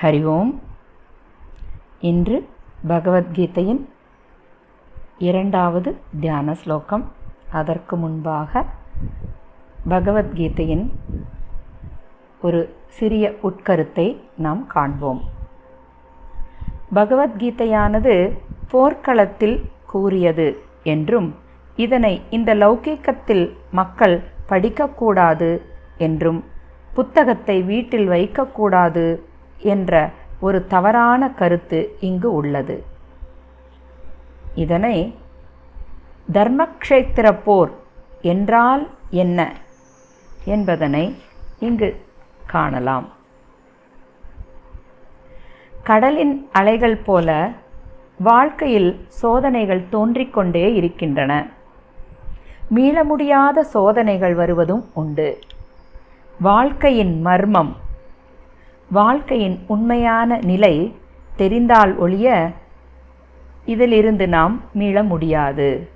ஹரி ஓம். இன்று பகவத்கீதையின் இரண்டாவது தியான ஸ்லோகம். அதற்கு முன்பாக பகவத்கீதையின் ஒரு சிறிய உட்கருத்தை நாம் காண்போம். பகவத்கீதையானது போர்க்களத்தில் கூறியது என்றும் இதனை இந்த லௌகீக்கத்தில் மக்கள் படிக்கக்கூடாது என்றும் புத்தகத்தை வீட்டில் வைக்கக்கூடாது என்ற ஒரு தவறான கருத்து இங்கு உள்ளது. இதனை தர்மக்ஷேத்திர போர் என்றால் என்ன என்பதனை இங்கு காணலாம். கடலின் அலைகள் போல வாழ்க்கையில் சோதனைகள் தோன்றிக்கொண்டே இருக்கின்றன. மீள முடியாத சோதனைகள் வருவதும் உண்டு. வாழ்க்கையின் மர்மம் வாழ்க்கையின் உண்மையான நிலை தெரிந்தால் ஒழிய இதிலிருந்து நாம் மீள முடியாது.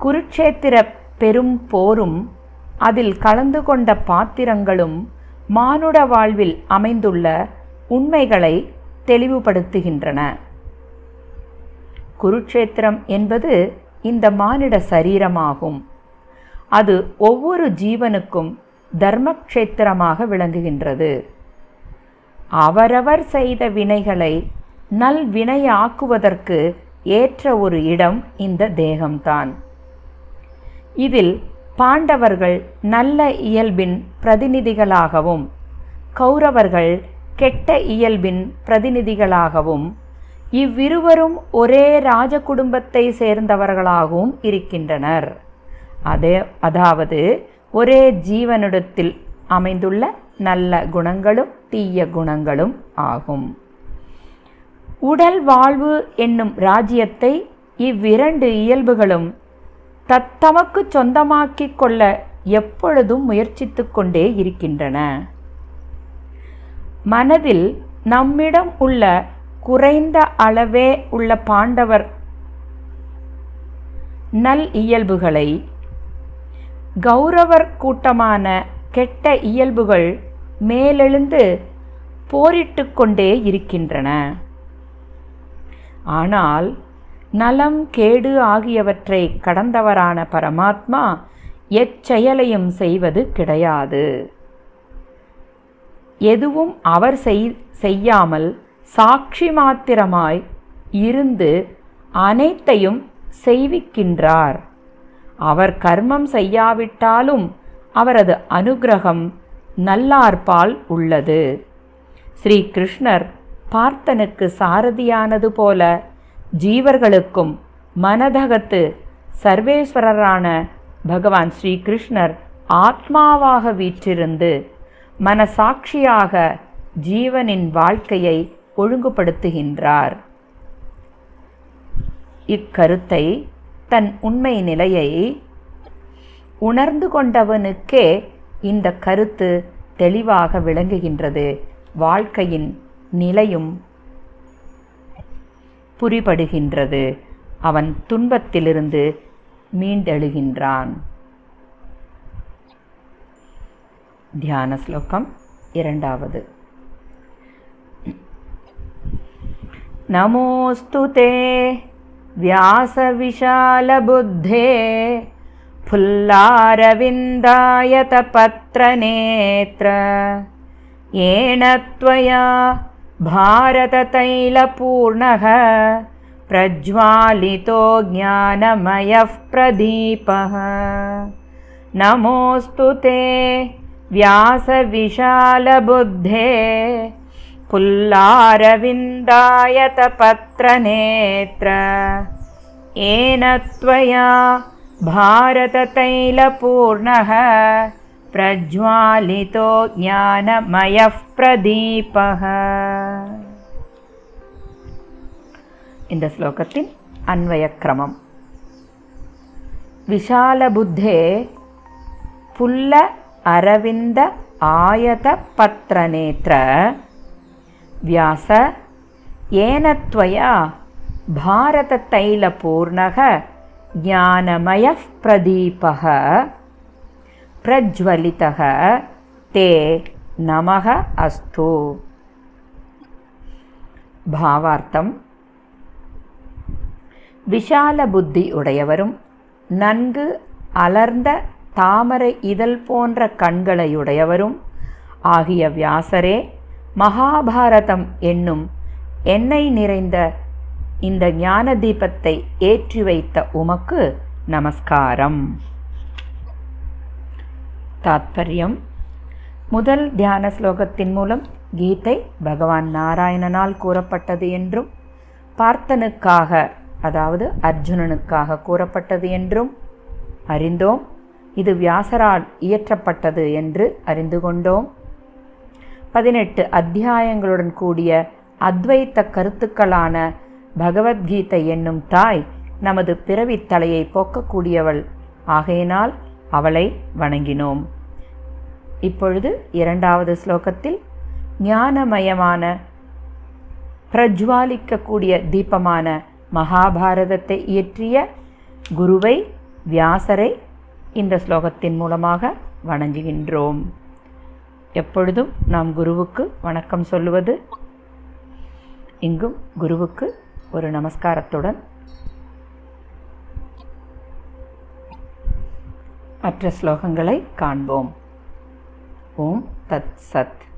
குருட்சேத்திர பெரும் போரும் அதில் கலந்து கொண்ட பாத்திரங்களும் மானுட வாழ்வில் அமைந்துள்ள உண்மைகளை தெளிவுபடுத்துகின்றன. குருட்சேத்திரம் என்பது இந்த மானிட சரீரமாகும். அது ஒவ்வொரு ஜீவனுக்கும் தர்மக்ஷேத்திரமாக விளங்குகின்றது. அவரவர் செய்த வினைகளை நல் வினையாக்குவதற்கு ஏற்ற ஒரு இடம் இந்த தேகம்தான். இதில் பாண்டவர்கள் நல்ல இயல்பின் பிரதிநிதிகளாகவும் கௌரவர்கள் கெட்ட இயல்பின் பிரதிநிதிகளாகவும் இவ்விருவரும் ஒரே ராஜ குடும்பத்தை சேர்ந்தவர்களாகவும் இருக்கின்றனர். அதே அதாவது ஒரே ஜீவனிடத்தில் அமைந்துள்ள நல்ல குணங்களும் தீய குணங்களும் ஆகும். உடல் வாழ்வு என்னும் ராஜ்யத்தை இவ்விரண்டு இயல்புகளும் தத்தமக்கு சொந்தமாக்கிக் கொள்ள எப்பொழுதும் முயற்சித்து கொண்டே இருக்கின்றன. மனதில் நம்மிடம் உள்ள குறைந்த அளவே உள்ள பாண்டவர் நல் இயல்புகளை கௌரவர் கூட்டமான கெட்ட இயல்புகள் மேலெழுந்து போரிட்டு கொண்டே இருக்கின்றன. ஆனால் நலம் கேடு ஆகியவற்றை கடந்தவரான பரமாத்மா எச்செயலையும் செய்வது கிடையாது. எதுவும் அவர் செய் செய்யாமல் சாட்சி மாத்திரமாய் இருந்து அனைத்தையும் செய்விக்கின்றார். அவர் கர்மம் செய்யாவிட்டாலும் அவரது அனுகிரகம் நல்லார்பால் உள்ளது. ஸ்ரீ கிருஷ்ணர் பார்த்தனுக்கு சாரதியானது போல ஜீவர்களுக்கும் மனதகத்து சர்வேஸ்வரரான பகவான் ஸ்ரீ கிருஷ்ணர் ஆத்மாவாக வீற்றிருந்து மனசாட்சியாக ஜீவனின் வாழ்க்கையை ஒழுங்குபடுத்துகின்றார். இக்கருத்தை தன் உண்மை நிலையை உணர்ந்து கொண்டவனுக்கே இந்த கருத்து தெளிவாக விளங்குகின்றது. வாழ்க்கையின் நிலையும் புரிபடுகின்றது. அவன் துன்பத்திலிருந்து மீண்டெழுகின்றான். தியான ஸ்லோகம் இரண்டாவது. நமோஸ்து தே व्यासविशालबुद्धे फुल्लारविन्दायतपत्रनेत्र। येन त्वया भारततैलपूर्णः प्रज्वालितो ज्ञानमयः प्रदीपः। नमोऽस्तु ते व्यासविशालबुद्धे पुल्लारविन्दायतपत्रनेत्र येन त्वया भारततैलपूर्णः प्रज्वालितो ज्ञानमयः प्रदीपः இந்த ஸ்லோகத்தின் அன்வயக்கிரமம் விஷாலபுத்தே புல்ல அரவிந்த ஆயத பத்ரநேத்திர व्यास येन त्वया भारततैलपूर्णः ज्ञानमयः प्रदीपः प्रज्वलितः ते நமக அஸ்து பாவார்த்தம் விஷால புத்தி உடையவரும் நன்கு அலர்ந்த தாமரை இதழ் போன்ற கண்களையுடையவரும் ஆகிய வியாசரே மகாபாரதம் என்னும் எண்ணெய் நிறைந்த இந்த ஞான தீபத்தை ஏற்றி வைத்த உமக்கு நமஸ்காரம். தாத்பரியம். முதல் தியான ஸ்லோகத்தின் மூலம் கீதை பகவான் நாராயணனால் கூறப்பட்டது என்றும் பார்த்தனுக்காக அதாவது அர்ஜுனனுக்காக கூறப்பட்டது என்றும் அறிந்தோம். இது வியாசரால் இயற்றப்பட்டது என்று அறிந்து கொண்டோம். பதினெட்டு அத்தியாயங்களுடன் கூடிய அத்வைத்த கருத்துக்களான பகவத்கீதை என்னும் தாய் நமது பிறவித் தலையை போக்கக்கூடியவள். ஆகையினால் அவளை வணங்கினோம். இப்பொழுது இரண்டாவது ஸ்லோகத்தில் ஞானமயமான பிரஜ்வாலிக்கக்கூடிய தீபமான மகாபாரதத்தை இயற்றிய குருவை வியாசரை இந்த ஸ்லோகத்தின் மூலமாக வணங்குகின்றோம். எப்பொழுதும் நாம் குருவுக்கு வணக்கம் சொல்லுவது. இங்கும் குருவுக்கு ஒரு நமஸ்காரத்துடன். மற்ற ஸ்லோகங்களை காண்போம். ஓம் தத் சத்.